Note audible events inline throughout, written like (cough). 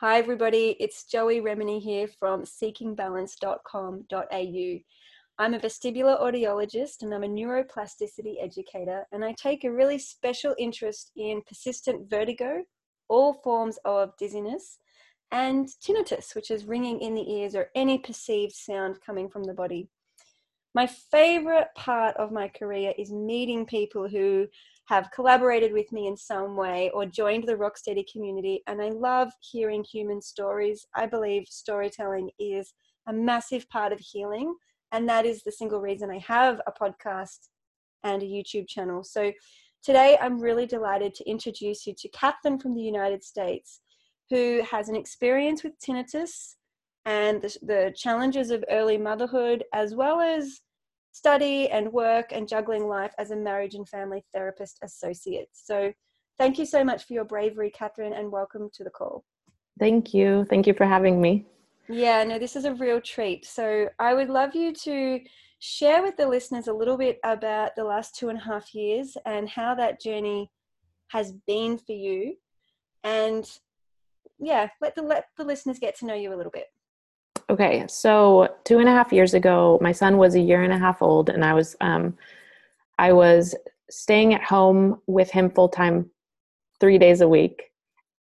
Hi, everybody. It's Joey Remenyi here from seekingbalance.com.au. I'm a vestibular audiologist and I'm a neuroplasticity educator, and I take a really special interest in persistent vertigo, all forms of dizziness, and tinnitus, which is ringing in the ears or any perceived sound coming from the body. My favorite part of my career is meeting people who have collaborated with me in some way or joined the Rocksteady community, and I love hearing human stories. I believe storytelling is a massive part of healing, and that is the single reason I have a podcast and a YouTube channel. So today I'm really delighted to introduce you to Catherine from the United States, who has an experience with tinnitus and the, the challenges of early motherhood, as well as study and work and juggling life as a marriage and family therapist associate. So thank you so much for your bravery, Catherine, and welcome to the call. Thank you. Thank you for having me. Yeah, no, this is a real treat. So I would love you to share with the listeners a little bit about the last two and a half years and how that journey has been for you. And yeah, let the let the listeners get to know you a little bit. Okay, so two and a half years ago, my son was a year and a half old, and I was um, I was staying at home with him full time, three days a week,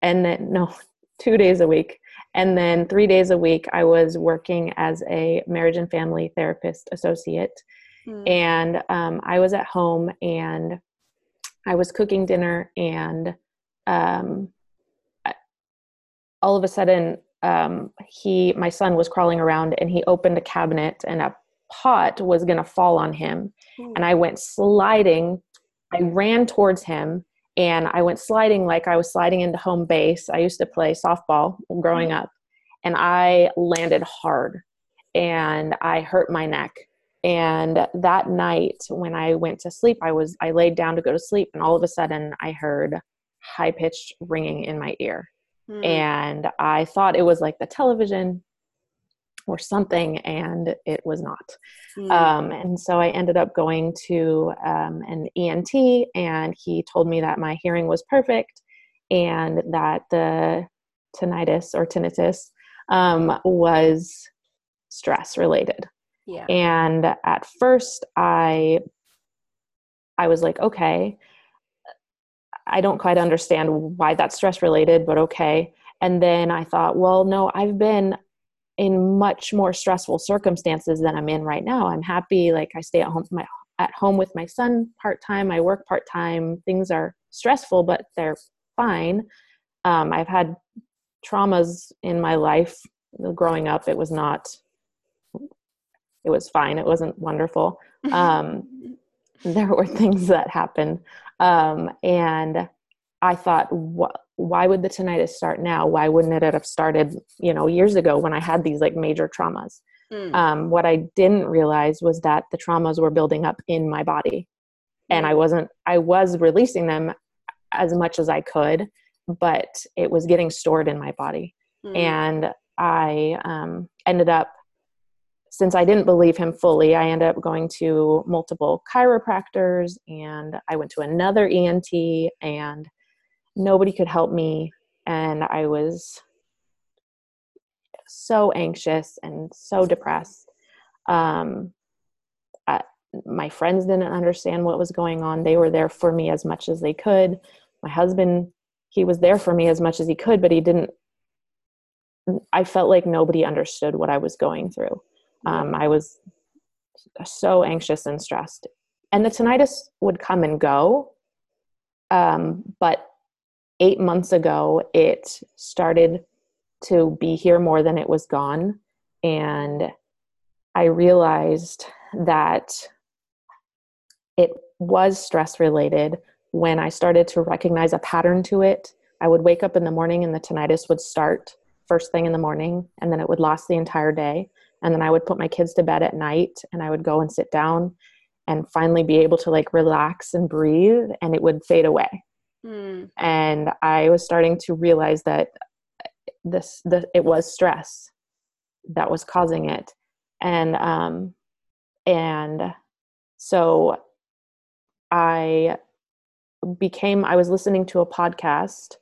and then (laughs) no, two days a week, and then three days a week I was working as a marriage and family therapist associate, mm. and um, I was at home and I was cooking dinner, and um, all of a sudden um, he my son was crawling around and he opened a cabinet and a pot was going to fall on him mm. and i went sliding i ran towards him and i went sliding like i was sliding into home base i used to play softball growing mm. up and i landed hard and i hurt my neck and that night when i went to sleep i was i laid down to go to sleep and all of a sudden i heard high pitched ringing in my ear mm. and I thought it was like the television or something, and it was not. Mm. Um, and so I ended up going to um, an ENT, and he told me that my hearing was perfect and that the tinnitus or tinnitus um, was stress related. Yeah. And at first, I I was like, okay, I don't quite understand why that's stress related, but okay. And then I thought, well, no, I've been in much more stressful circumstances than I'm in right now. I'm happy, like I stay at home my at home with my son part time. I work part time. Things are stressful, but they're fine. Um, I've had traumas in my life growing up. It was not. It was fine. It wasn't wonderful. (laughs) Um, there were things that happened um, and I thought, wh- why would the tinnitus start now? Why wouldn't it have started, you know, years ago when I had these like major traumas? Mm. Um, what I didn't realize was that the traumas were building up in my body, mm. and I wasn't. I was releasing them as much as I could, but it was getting stored in my body, mm. and I um, ended up since I didn't believe him fully, I ended up going to multiple chiropractors and I went to another ENT and nobody could help me. And I was so anxious and so depressed. Um, I, my friends didn't understand what was going on. They were there for me as much as they could. My husband, he was there for me as much as he could, but he didn't. I felt like nobody understood what I was going through um, I was so anxious and stressed. And the tinnitus would come and go. Um, but eight months ago, it started to be here more than it was gone. And I realized that it was stress related when I started to recognize a pattern to it. I would wake up in the morning and the tinnitus would start first thing in the morning, and then it would last the entire day and then i would put my kids to bed at night and i would go and sit down and finally be able to like relax and breathe and it would fade away mm. and i was starting to realize that this the, it was stress that was causing it and um and so i became i was listening to a podcast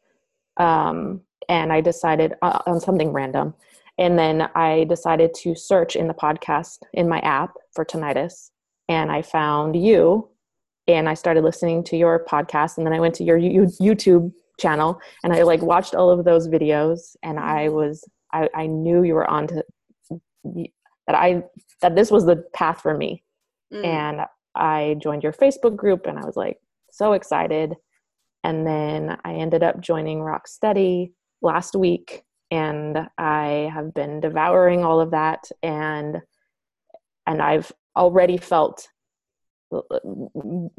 um and I decided uh, on something random. And then I decided to search in the podcast in my app for tinnitus. And I found you and I started listening to your podcast. And then I went to your YouTube channel and I like watched all of those videos and I mm-hmm. was, I, I knew you were on to that I, that this was the path for me. Mm. And I joined your Facebook group and I was like so excited. And then I ended up joining Rock Steady last week and I have been devouring all of that and and I've already felt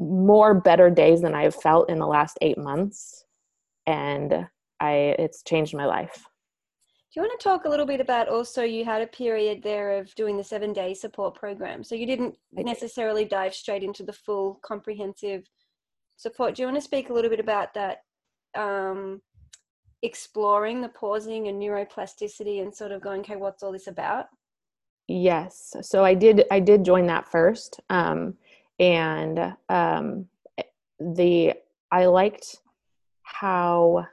more better days than I've felt in the last 8 months and I it's changed my life. Do you want to talk a little bit about also you had a period there of doing the 7 day support program. So you didn't necessarily dive straight into the full comprehensive support. Do you want to speak a little bit about that um, exploring the pausing and neuroplasticity and sort of going okay what's all this about yes so i did i did join that first um, and um, the i liked how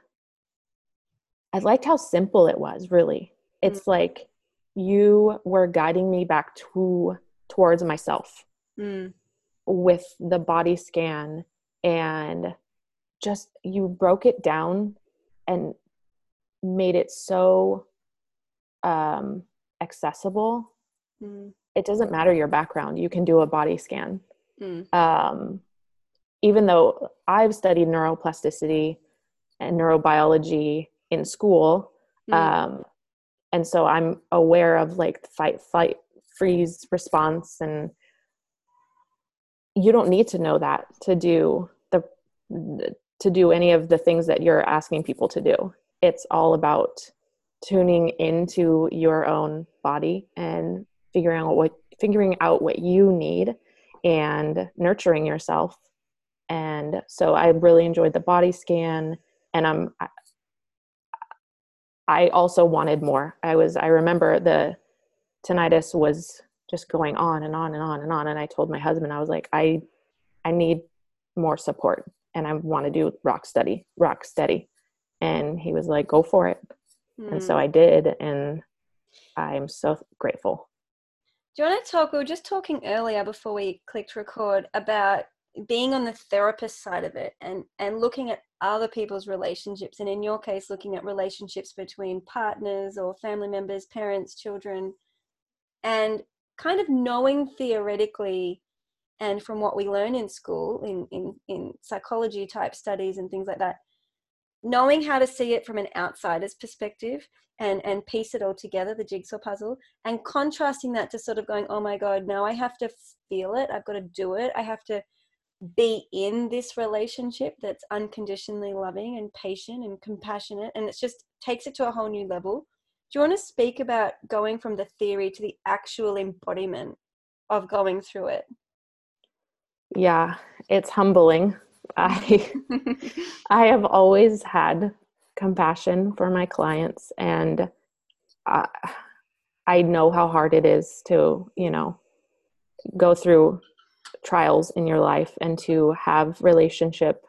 i liked how simple it was really it's mm. like you were guiding me back to towards myself mm. with the body scan and just you broke it down and made it so um, accessible. Mm. It doesn't matter your background, you can do a body scan. Mm. Um, even though I've studied neuroplasticity and neurobiology in school, mm. um, and so I'm aware of like the fight, flight, freeze response, and you don't need to know that to do the to do any of the things that you're asking people to do. It's all about tuning into your own body and figuring out what figuring out what you need and nurturing yourself. And so I really enjoyed the body scan and I'm I also wanted more. I was I remember the tinnitus was just going on and on and on and on and I told my husband I was like I I need more support and I want to do rock steady, rock steady. And he was like, go for it. Mm. And so hmm. I did. And I'm so grateful. Do you want to talk? We were just talking earlier before we clicked record about being on the therapist side of it and, and looking at other people's relationships. And in your case, looking at relationships between partners or family members, parents, children, and kind of knowing theoretically and from what we learn in school in, in, in psychology type studies and things like that knowing how to see it from an outsider's perspective and and piece it all together the jigsaw puzzle and contrasting that to sort of going oh my god now i have to feel it i've got to do it i have to be in this relationship that's unconditionally loving and patient and compassionate and it just takes it to a whole new level. Do you want to speak about going from the theory to the actual embodiment of going through it yeah it's humbling. I (laughs) (laughs) i have always had compassion for my clients and I, I know how hard it is to you know go through trials in your life and to have relationship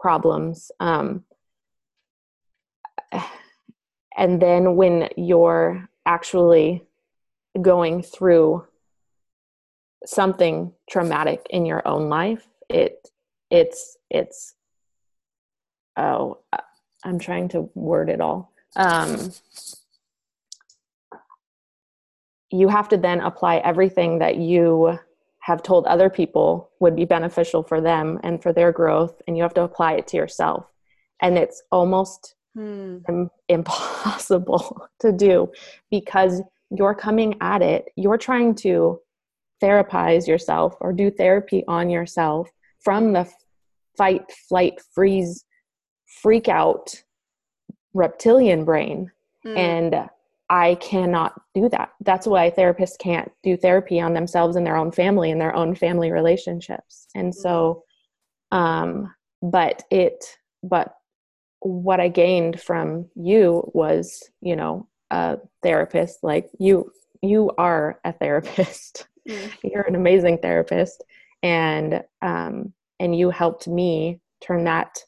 problems um, (sighs) and then when you're actually going through something traumatic in your own life it it's it's oh i'm trying to word it all um you have to then apply everything that you have told other people would be beneficial for them and for their growth and you have to apply it to yourself and it's almost hmm. Im- impossible (laughs) to do because you're coming at it you're trying to therapize yourself or do therapy on yourself from the fight, flight, freeze, freak out reptilian brain. Mm. And I cannot do that. That's why therapists can't do therapy on themselves and their own family and their own family relationships. And so, um, but it, but what I gained from you was, you know, a therapist like you, you are a therapist. (laughs) Mm. You're an amazing therapist, and um, and you helped me turn that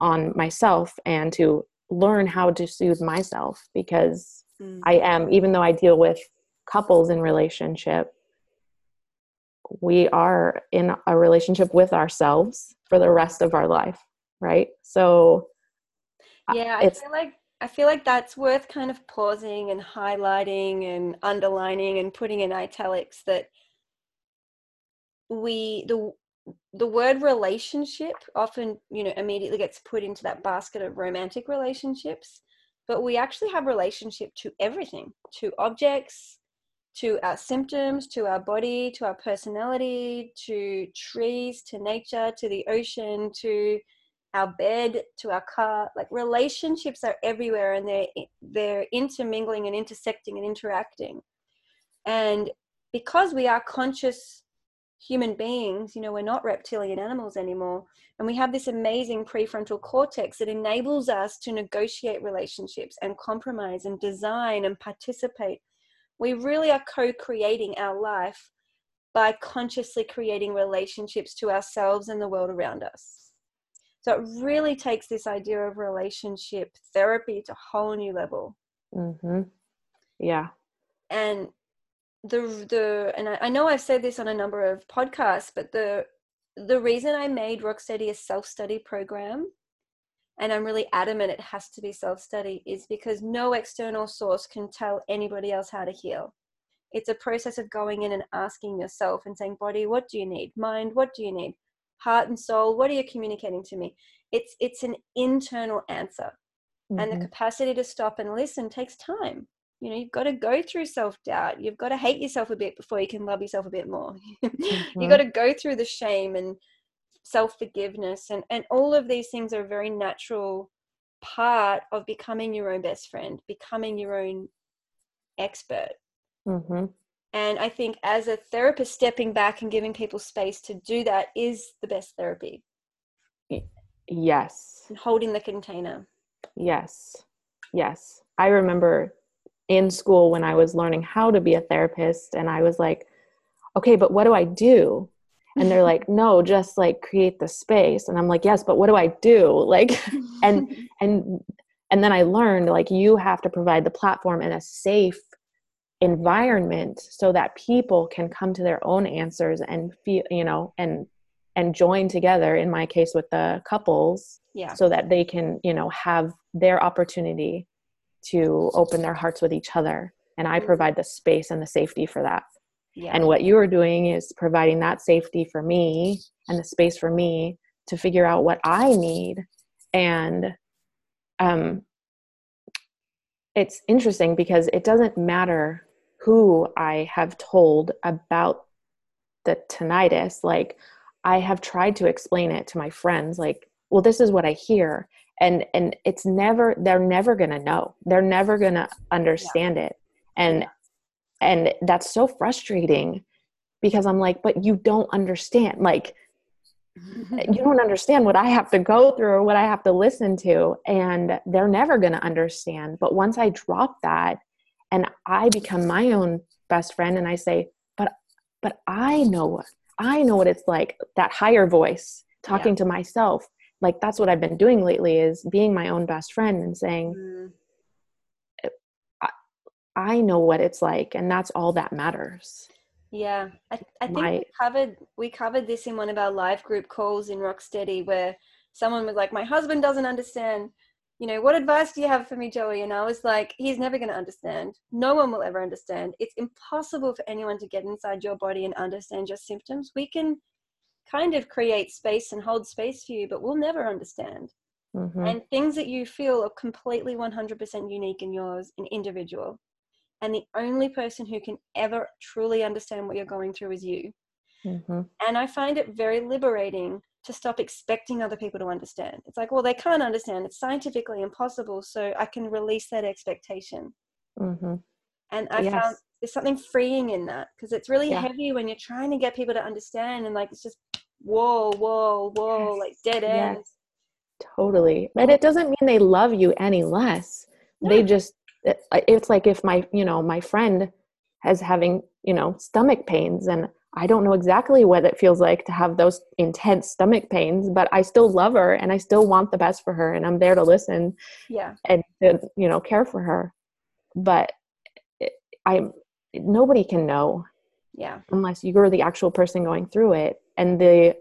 on myself and to learn how to soothe myself because mm. I am, even though I deal with couples in relationship, we are in a relationship with ourselves for the rest of our life, right? So yeah, I feel like I feel like that's worth kind of pausing and highlighting and underlining and putting in italics that we the the word relationship often you know immediately gets put into that basket of romantic relationships but we actually have relationship to everything to objects to our symptoms to our body to our personality to trees to nature to the ocean to our bed to our car like relationships are everywhere and they're they're intermingling and intersecting and interacting. And because we are conscious human beings you know we're not reptilian animals anymore and we have this amazing prefrontal cortex that enables us to negotiate relationships and compromise and design and participate we really are co-creating our life by consciously creating relationships to ourselves and the world around us so it really takes this idea of relationship therapy to a whole new level. Mm-hmm. Yeah. And the the and I, I know I've said this on a number of podcasts, but the the reason I made Rocksteady a self-study program and I'm really adamant it has to be self study, is because no external source can tell anybody else how to heal. It's a process of going in and asking yourself and saying, Body, what do you need? Mind, what do you need? Heart and soul what are you communicating to me it's it's an internal answer mm-hmm. and the mm-hmm. capacity to stop and listen takes time you know you've got to go through self-doubt you've got to hate yourself a bit before you can love yourself a bit more (laughs) mm-hmm. you've got to go through the shame and self-forgiveness and and all of these things are a very natural part of becoming your own best friend becoming your own expert mm-hmm. And I think as a therapist, stepping back and giving people space to do that is the best therapy. Yes. And holding the container. Yes. Yes. I remember in school when I was learning how to be a therapist, and I was like, okay, but what do I do? And they're like, no, just like create the space. And I'm like, yes, but what do I do? (laughs) Like, and, and, and then I learned like you have to provide the platform and a safe environment so that people can come to their own answers and feel you know and and join together in my case with the couples yeah so that they can you know have their opportunity to open their hearts with each other and i mm-hmm. provide the space and the safety for that yeah. and what you are doing is providing that safety for me and the space for me to figure out what i need and um it's interesting because it doesn't matter who I have told about the tinnitus, like I have tried to explain it to my friends, like, well, this is what I hear. And and it's never they're never gonna know. They're never gonna understand yeah. it. And yeah. and that's so frustrating because I'm like, but you don't understand. Like (laughs) you don't understand what I have to go through or what I have to listen to. And they're never going to understand. But once I drop that and i become my own best friend and i say but but i know what i know what it's like that higher voice talking yeah. to myself like that's what i've been doing lately is being my own best friend and saying mm. I, I, know what it's like and that's all that matters yeah i, I think my, we covered we covered this in one of our live group calls in rocksteady where someone was like my husband doesn't understand you know, what advice do you have for me, Joey? And I was like, he's never going to understand. No one will ever understand. It's impossible for anyone to get inside your body and understand your symptoms. We can kind of create space and hold space for you, but we'll never understand. Mm-hmm. And things that you feel are completely 100% unique in yours and individual. And the only person who can ever truly understand what you're going through is you. Mm-hmm. And I find it very liberating to stop expecting other people to understand. It's like, well, they can't understand. It's scientifically impossible. So I can release that expectation. Mm-hmm. And I yes. found there's something freeing in that because it's really yeah. heavy when you're trying to get people to understand and like it's just whoa, whoa, whoa, yes. like dead end. Yes. Totally. But it doesn't mean they love you any less. No. They just, it's like if my, you know, my friend has having, you know, stomach pains and I don't know exactly what it feels like to have those intense stomach pains, but I still love her and I still want the best for her and I'm there to listen. Yeah. And to, you know, care for her. But I'm nobody can know. Yeah. Unless you're the actual person going through it. And the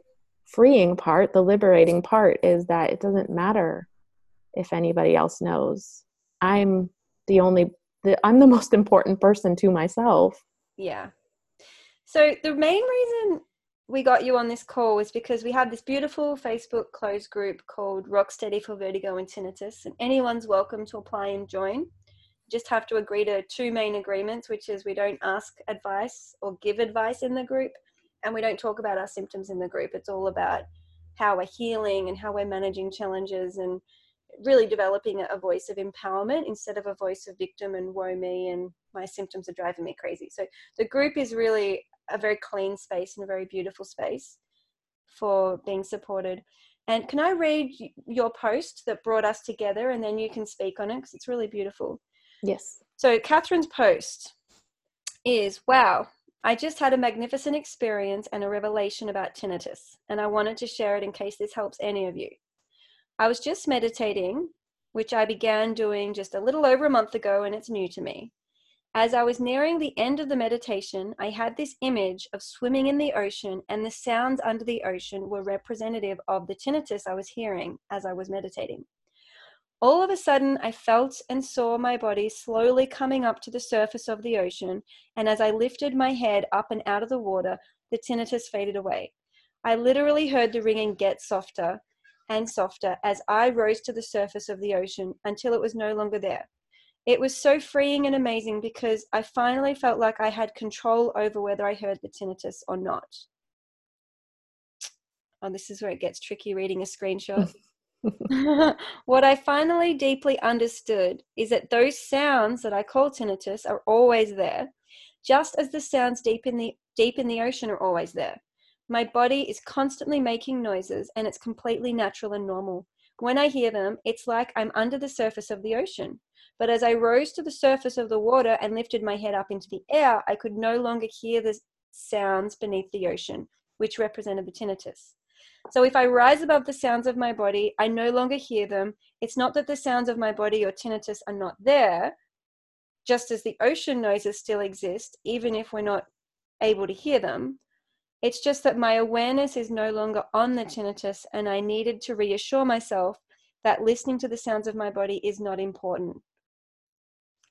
freeing part, the liberating part is that it doesn't matter if anybody else knows. I'm the only the, I'm the (laughs) most important person to myself. Yeah. So the main reason we got you on this call was because we have this beautiful Facebook closed group called Rocksteady for Vertigo and Tinnitus, and anyone's welcome to apply and join. just have to agree to two main agreements, which is we don't ask advice or give advice in the group, and we don't talk about our symptoms in the group. It's all about how we're healing and how we're managing challenges and really developing a voice of empowerment instead of a voice of victim and woe me and my symptoms are driving me crazy. So the group is really a very clean space and a very beautiful space for being supported. And can I read your post that brought us together and then you can speak on it because it's really beautiful? Yes. So, Catherine's post is Wow, I just had a magnificent experience and a revelation about tinnitus, and I wanted to share it in case this helps any of you. I was just meditating, which I began doing just a little over a month ago, and it's new to me. As I was nearing the end of the meditation, I had this image of swimming in the ocean, and the sounds under the ocean were representative of the tinnitus I was hearing as I was meditating. All of a sudden, I felt and saw my body slowly coming up to the surface of the ocean, and as I lifted my head up and out of the water, the tinnitus faded away. I literally heard the ringing get softer and softer as I rose to the surface of the ocean until it was no longer there. It was so freeing and amazing because I finally felt like I had control over whether I heard the tinnitus or not. Oh, this is where it gets tricky reading a screenshot. (laughs) (laughs) what I finally deeply understood is that those sounds that I call tinnitus are always there, just as the sounds deep in the deep in the ocean are always there. My body is constantly making noises and it's completely natural and normal. When I hear them, it's like I'm under the surface of the ocean. But as I rose to the surface of the water and lifted my head up into the air, I could no longer hear the sounds beneath the ocean, which represented the tinnitus. So if I rise above the sounds of my body, I no longer hear them. It's not that the sounds of my body or tinnitus are not there, just as the ocean noises still exist, even if we're not able to hear them. It's just that my awareness is no longer on the tinnitus, and I needed to reassure myself that listening to the sounds of my body is not important.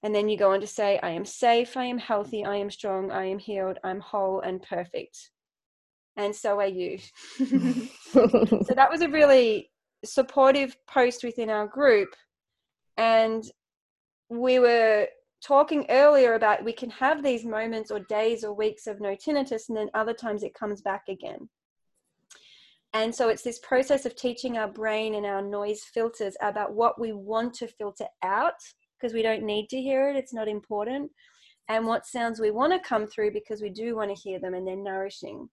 And then you go on to say, I am safe, I am mm. healthy, I am strong, I am healed, I'm whole and perfect and so are you. so that was a really supportive post within our group. And we were talking earlier about we can have these moments or days or weeks of no tinnitus, and then other times it comes back again. And so it's this process of teaching our brain and our noise filters about what we want to filter out because we don't need to hear it, it's not important, and what sounds we want to come through because we do want to hear them and they're nourishing.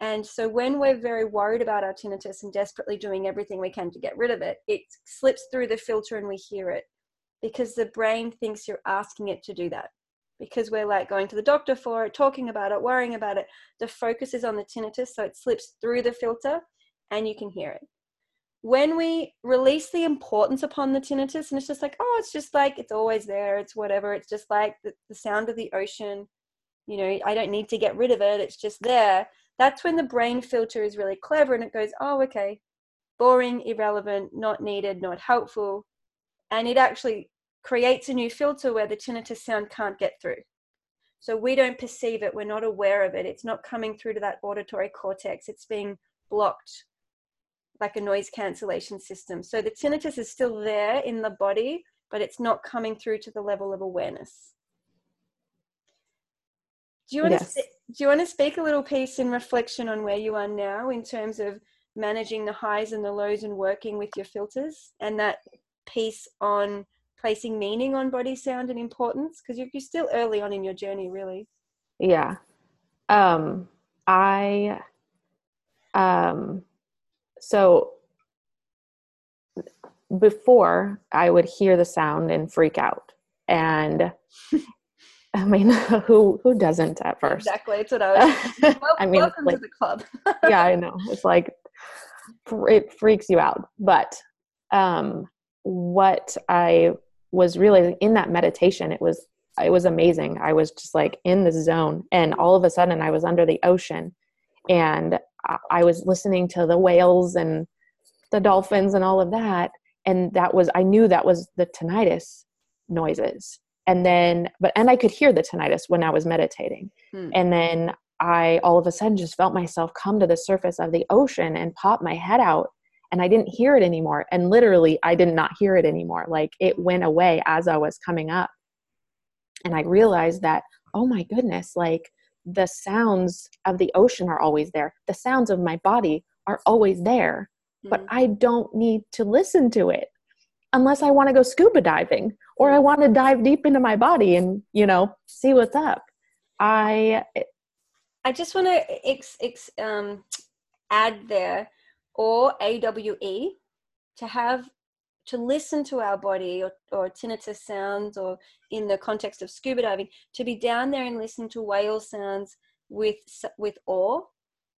And so when we're very worried about our tinnitus and desperately doing everything we can to get rid of it, it slips through the filter and we hear it because the brain thinks you're asking it to do that. Because we're like going to the doctor for it, talking about it, worrying about it. The focus is on the tinnitus, so it slips through the filter and you can hear it. When we release the importance upon the tinnitus, and it's just like, oh, it's just like, it's always there, it's whatever, it's just like the, the sound of the ocean. You know, I don't need to get rid of it, it's just there that's when the brain filter is really clever and it goes, oh, okay, boring, irrelevant, not needed, not helpful. And it actually creates a new filter where the tinnitus sound can't get through. So we don't perceive it, we're not aware of it. It's not coming through to that auditory cortex, it's being blocked like a noise cancellation system. So the tinnitus is still there in the body, but it's not coming through to the level of awareness. Do you want yes. to do you want to speak a little piece in reflection on where you are now in terms of managing the highs and the lows and working with your filters and that piece on placing meaning on body sound and importance because you're, you're still early on in your journey really yeah um i um so before i would hear the sound and freak out and I mean, (laughs) who who doesn't at first? Exactly. It's what I was. (laughs) Well, I mean, welcome like, to the club. (laughs) yeah, I know. It's like it freaks you out. But um, what I was really in that meditation, it was it was amazing. I was just like in the zone, and all of a sudden, I was under the ocean, and I was listening to the whales and the dolphins and all of that, and that was I knew that was the tinnitus noises. And then but and i could hear the tinnitus when i was meditating. Hmm. and then i all of a sudden just felt myself come to the surface of the ocean and pop my head out and i didn't hear it anymore. And literally i did not hear it anymore. Like it went away as i was coming up. And i realized that oh my goodness like the sounds of the ocean are always there the sounds of my body are always there but hmm. i don't need to listen to it unless I want to go scuba diving or I want to dive deep into my body and, you know, see what's up. I I just want to ex, ex, um, add there or AWE to have to listen to our body or, or tinnitus sounds or in the context of scuba diving to be down there and listen to whale sounds with with awe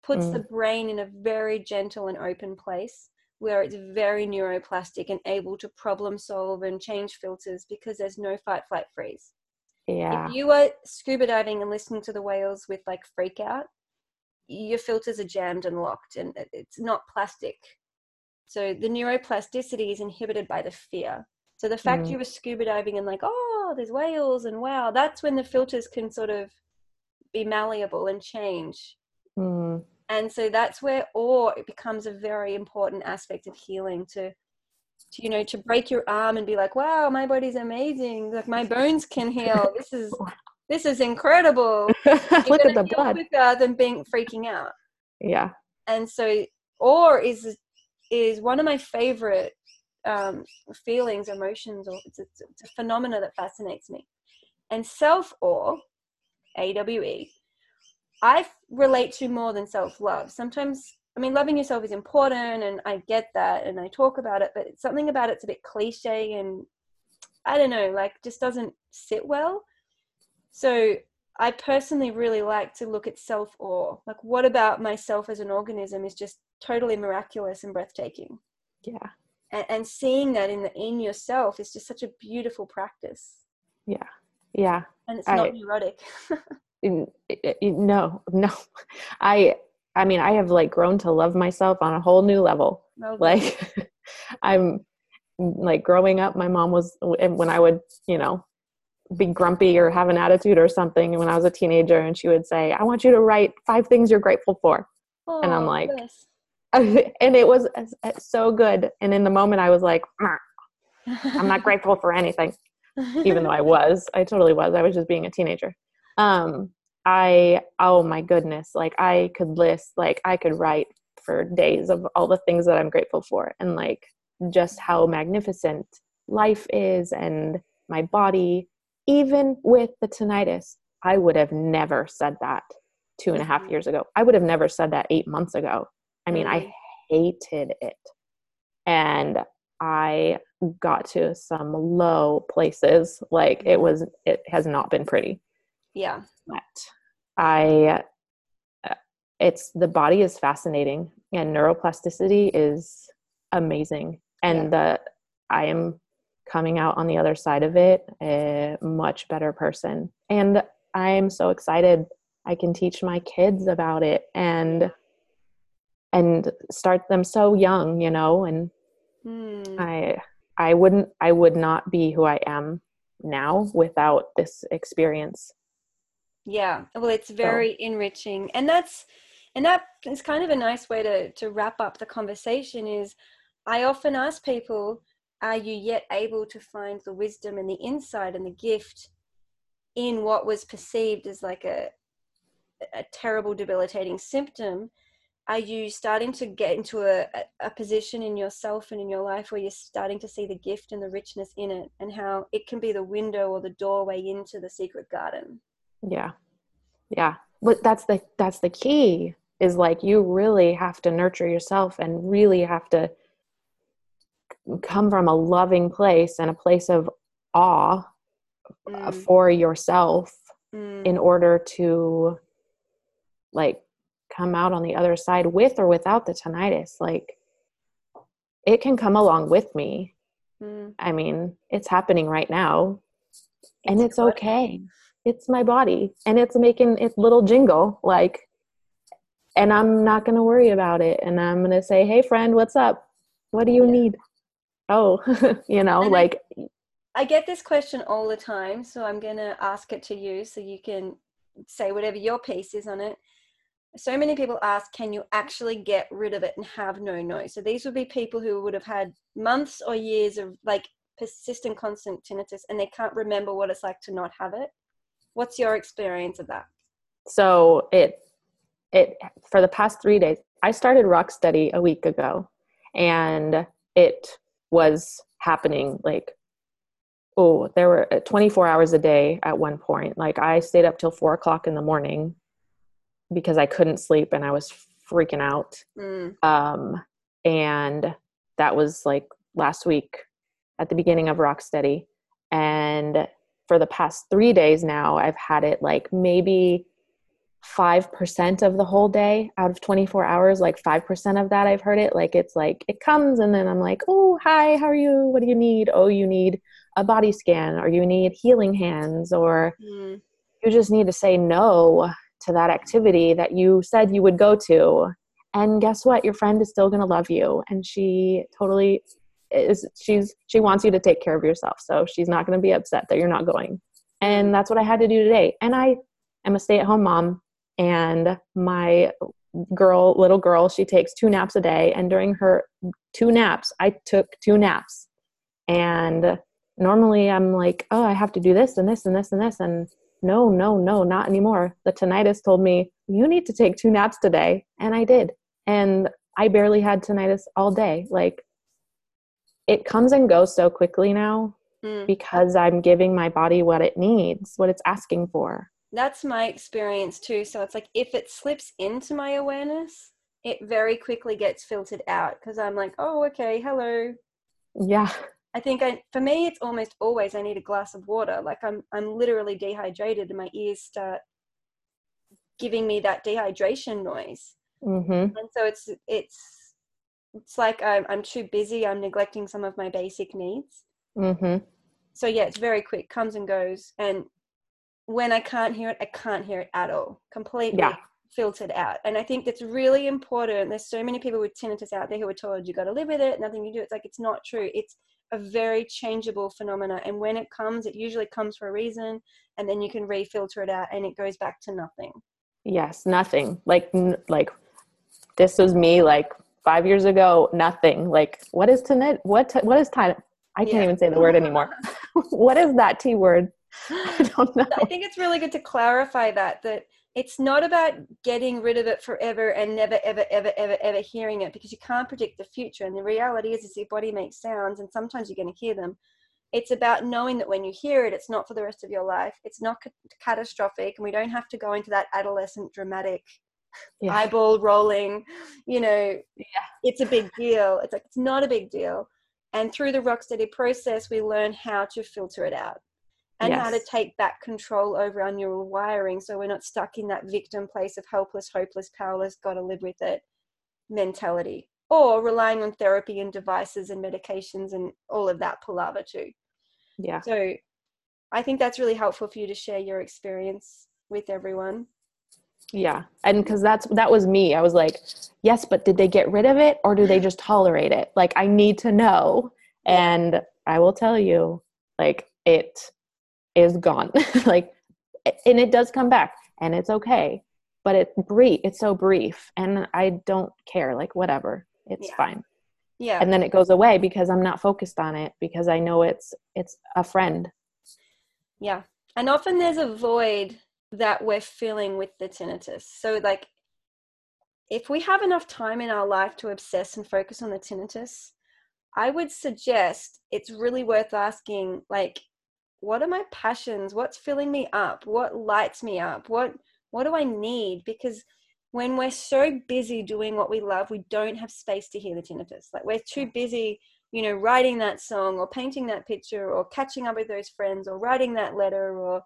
puts mm. the brain in a very gentle and open place where it's very neuroplastic and able to problem solve and change filters because there's no fight, flight, freeze. Yeah. If you are scuba diving and listening to the whales with like freak out, your filters are jammed and locked and it's not plastic. So the neuroplasticity is inhibited by the fear. So the fact mm. you were scuba diving and like, oh, there's whales and wow, that's when the filters can sort of be malleable and change. Mm. And so that's where awe it becomes a very important aspect of healing to to you know to break your arm and be like wow my body's amazing. Like my bones can heal. This is (laughs) this is incredible. (laughs) Look at the blood. quicker than being freaking out. Yeah. And so awe is is one of my favorite um, feelings emotions or it's, it's, it's a phenomena that fascinates me and self awe awe I relate to more than self love. Sometimes, I mean, loving yourself is important, and I get that, and I talk about it, but something about it's a bit cliche, and I don't know, like just doesn't sit well. So I personally really like to look at self awe. Like, what about myself as an organism is just totally miraculous and breathtaking. Yeah. And, and seeing that in the in yourself is just such a beautiful practice. Yeah. Yeah. And it's not I, neurotic. (laughs) no no (laughs) i i mean i have like grown to love myself on a whole new level okay. like (laughs) i'm like growing up my mom was when i would you know be grumpy or have an attitude or something when i was a teenager and she would say i want you to write five things you're grateful for. Oh, and i'm like yes. (laughs) and it was so good. And in the moment i was like i'm not (laughs) grateful for anything (laughs) even though i was. I totally was. I was just being a teenager. Um i oh my goodness. Like i could list like i could write for days of all the things that i'm grateful for and like just how magnificent life is and my body even with the tinnitus i would have never said that two and a half mm-hmm. years ago. I would have never said that eight months ago. I mean i hated it. And i got to some low places like it was it has not been pretty. Yeah. But i uh, it's the body is fascinating and neuroplasticity is amazing. And yeah. the i am coming out on the other side of it a much better person and i'm so excited i can teach my kids about it and and start them so young you know and mm. i i wouldn't i would not be who i am now without this experience yeah well it's very so. enriching and that's and that is kind of a nice way to to wrap up the conversation is i often ask people are you yet able to find the wisdom and the insight and the gift in what was perceived as like a a terrible debilitating symptom? Are you starting to get into a, a position in yourself and in your life where you're starting to see the gift and the richness in it and how it can be the window or the doorway into the secret garden? Yeah. Yeah. But that's the that's the key is like you really have to nurture yourself and really have to come from a loving place and a place of awe mm. for yourself Mm. in order to like come out on the other side with or without the tinnitus. Like it can come along with me. Mm. i mean it's happening right now. And it's okay. It's my body. And it's making its little jingle like and i'm not going to worry about it. And i'm going to say hey friend what's up? What do you Yeah. need oh (laughs) you know And like I get this question all the time, so I'm going to ask it to you so you can say whatever your piece is on it. So many people ask, can you actually get rid of it and have no noise? So these would be people who would have had months or years of like persistent, constant tinnitus and they can't remember what it's like to not have it. What's your experience of that? so it it for the past three days i started rock steady a week ago and it was happening like oh there were uh, 24 hours a day at one point. Like i stayed up till four o'clock in the morning because i couldn't sleep and i was freaking out. Mm, um, and that was like last week at the beginning of rocksteady and for the past three days now i've had it like maybe 5% of the whole day out of 24 hours like 5% of that i've heard it like it's like it comes and then i'm like oh hi how are you? What do you need? Oh you need a body scan or you need healing hands or mm, you just need to say no to that activity that you said you would go to. And guess what? Your friend is still going to love you and she totally is she's she wants you to take care of yourself so she's not going to be upset that you're not going. And that's what i had to do today. And i am a stay-at-home mom and my girl little girl she takes two naps a day and during her two naps i took two naps. And normally i'm like oh i have to do this and this and this and this and no no no not anymore. The tinnitus told me you need to take two naps today and i did. And i barely had tinnitus all day. Like it comes and goes so quickly now mm. because i'm giving my body what it needs what it's asking for That's my experience too. So it's like if it slips into my awareness, it very quickly gets filtered out because I'm like, oh, okay, hello, yeah I think I, for me, it's almost always I need a glass of water. Like I'm, I'm literally dehydrated, and my ears start giving me that dehydration noise. hmm And so it's, it's, it's like I'm, I'm too busy. I'm neglecting some of my basic needs. hmm So yeah, it's very quick, comes and goes. And when I can't hear it, I can't hear it at all. Completely Yeah. filtered out. And I think that's really important. There's so many people with tinnitus out there who are told you got to live with it, nothing you do. It's like it's not true. It's a very changeable phenomena. And when it comes, it usually comes for a reason, and then you can refilter it out, and it goes back to nothing. yes nothing like n- like this was me like five years ago nothing like what is tinnitus what t- what is tinnitus i can't Yeah. even say the word anymore (laughs) what is that t word (laughs) i don't know I think it's really good to clarify that that it's not about getting rid of it forever and never ever ever ever ever hearing it because you can't predict the future and the reality is is your body makes sounds and sometimes you're going to hear them. It's about knowing that when you hear it it's not for the rest of your life. It's not ca- catastrophic and we don't have to go into that adolescent dramatic yeah. eyeball rolling you know. Yeah. it's a big deal. It's like it's not a big deal. And through the rocksteady process we learn how to filter it out and how to take back control over our neural wiring so we're not stuck in that victim place of helpless hopeless powerless gotta live with it mentality or relying on therapy and devices and medications and all of that palaver too yeah so i think that's really helpful for you to share your experience with everyone Yeah. And because that's that was me. I was like, yes, but did they get rid of it or do they just tolerate it? Like I need to know. And I will tell you, like it is gone. (laughs) like and it does come back and it's okay. But it brief it's so brief and I don't care. Like whatever. It's Yeah. fine. yeah And then it goes away because I'm not focused on it because I know it's it's a friend. Yeah. And often there's a void that we're filling with the tinnitus. So, like, if we have enough time in our life to obsess and focus on the tinnitus, I would suggest it's really worth asking, like, what are my passions? What's filling me up? What lights me up? What what do I need? Because when we're so busy doing what we love, we don't have space to hear the tinnitus. Like we're too busy you know, writing that song or painting that picture or catching up with those friends or writing that letter or,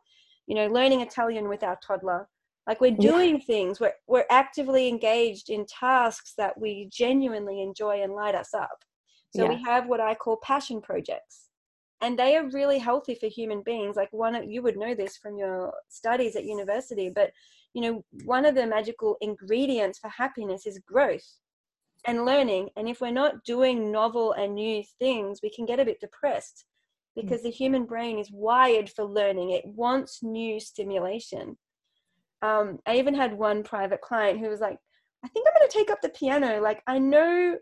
you know, learning Italian with our toddler. Like we're doing yeah. things, we're, we're actively engaged in tasks that we genuinely enjoy and light us up. So yeah. we have what I call passion projects. And they are really healthy for human beings. Like one, you would know this from your studies at university, but you know, one of the magical ingredients for happiness is growth and learning. And if we're not doing novel and new things, we can get a bit depressed mm. because the human brain is wired for learning. It wants new stimulation. Um, I even had one private client who was like, I think I'm going to take up the piano. Like, I know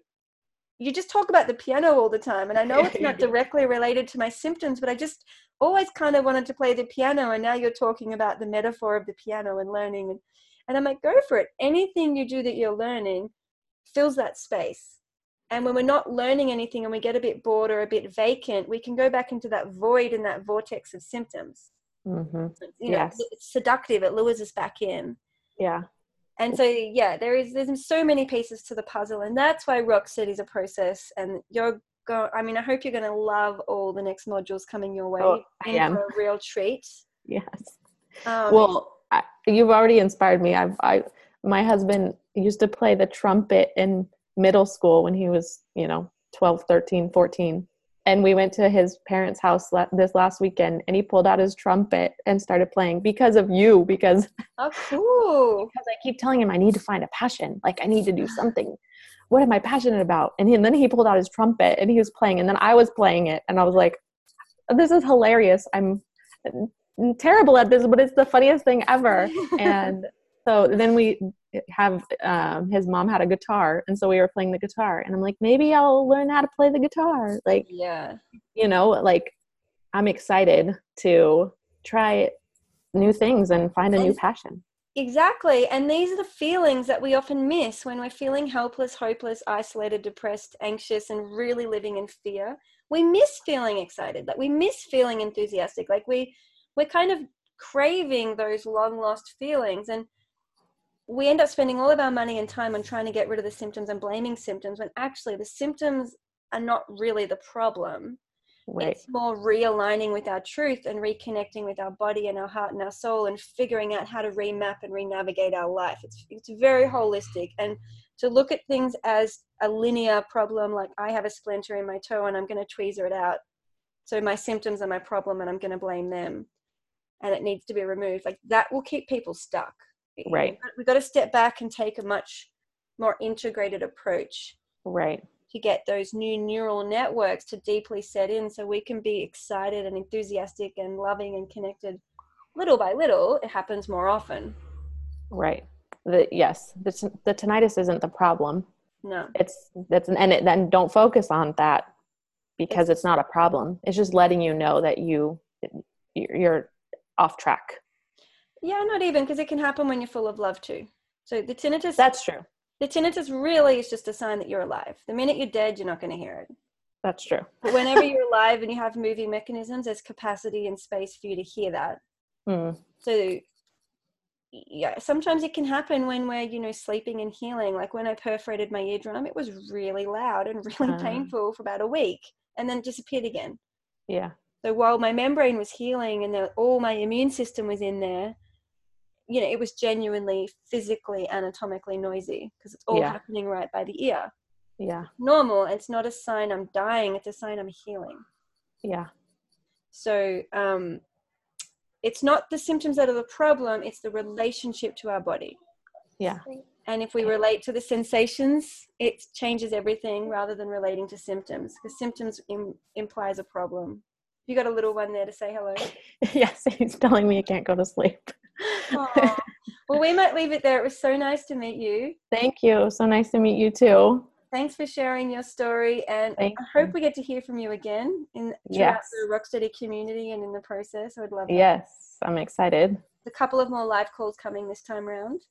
you just talk about the piano all the time and i know it's not (laughs) directly related to my symptoms but i just always kind of wanted to play the piano and now you're talking about the metaphor of the piano and learning and, and i'm like go for it. Anything you do that you're learning fills that space. And when we're not learning anything and we get a bit bored or a bit vacant we can go back into that void and that vortex of symptoms. Mm-hmm. you know yes. it's seductive. It lures us back in. Yeah and so yeah there is there's so many pieces to the puzzle and that's why rock steady is a process and you're go i mean i hope you're going to love all the next modules coming your way. Oh, I am. a real treat. Yes. Um, well I, you've already inspired me. I've i my husband used to play the trumpet in middle school when he was you know 12 13 14 and we went to his parents' house this last weekend and he pulled out his trumpet and started playing because of you because (laughs) oh cool. because i keep telling him i need to find a passion like i need to do something. What am i passionate about? And, he, and then he pulled out his trumpet and he was playing and then i was playing it and i was like this is hilarious. I'm terrible at this but it's the funniest thing ever. (laughs) And so then we have um, his mom had a guitar and so we were playing the guitar and i'm like maybe i'll learn how to play the guitar. Like yeah. you know like i'm excited to try new things and find a new passion. exactly and these are the feelings that we often miss when we're feeling helpless hopeless isolated depressed anxious and really living in fear. We miss feeling excited like we miss feeling enthusiastic like we we're kind of craving those long lost feelings and we end up spending all of our money and time on trying to get rid of the symptoms and blaming symptoms when actually the symptoms are not really the problem. Right. It's more realigning with our truth and reconnecting with our body and our heart and our soul and figuring out how to remap and re-navigate our life. It's it's very holistic and to look at things as a linear problem like I have a splinter in my toe and I'm going to tweezer it out. So my symptoms are my problem and I'm going to blame them and it needs to be removed. Like that will keep people stuck right. We've got to step back and take a much more integrated approach right. to get those new neural networks to deeply set in so we can be excited and enthusiastic and loving and connected little by little. It happens more often. Right. The, yes the, the tinnitus isn't the problem. No. It's that's and it, then don't focus on that because it's, it's not a problem. It's just letting you know that you you're off track yeah, not even because it can happen when you're full of love too. So the tinnitus. That's true. The tinnitus really is just a sign that you're alive. The minute you're dead, you're not going to hear it. That's true. But whenever you're alive and you have moving mechanisms, there's capacity and space for you to hear that. Mm. So yeah, sometimes it can happen when we're, you know, sleeping and healing. Like when I perforated my eardrum, it was really loud and (laughs) really uh. painful for about a week and then it disappeared again. Yeah. So while my membrane was healing and all my immune system was in there, you know, it was genuinely physically anatomically noisy because it's all yeah. happening right by the ear. Yeah. Normal. It's not a sign I'm dying. It's a sign I'm healing. Yeah. So um, it's not the symptoms that are the problem. It's the relationship to our body. Yeah. And if we relate to the sensations, it changes everything rather than relating to symptoms because symptoms Im- implies a problem. You got a little one there to say hello. (laughs) yes, he's telling me I can't go to sleep. Well, we might leave it there. It was so nice to meet you. Thank you. So nice to meet you too. Thanks for sharing your story, and Thank I hope we get to hear from you again in throughout yes. the Rocksteady community and in the process. I would love. That. Yes, I'm excited. A couple of more live calls coming this time around.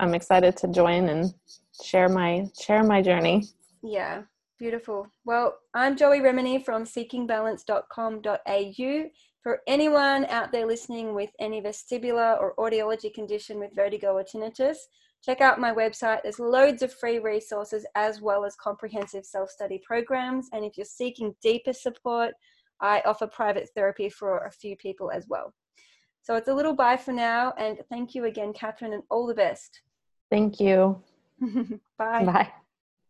I'm excited to join and share my share my journey. Yeah, beautiful. Well, I'm Joey Remenyi from seekingbalance.com.au. For anyone out there listening with any vestibular or audiology condition with vertigo or tinnitus, check out my website. There's loads of free resources as well as comprehensive self study programs. And if you're seeking deeper support, I offer private therapy for a few people as well. So it's a little bye for now. And thank you again, Catherine, and all the best. Thank you. (laughs) Bye. Bye.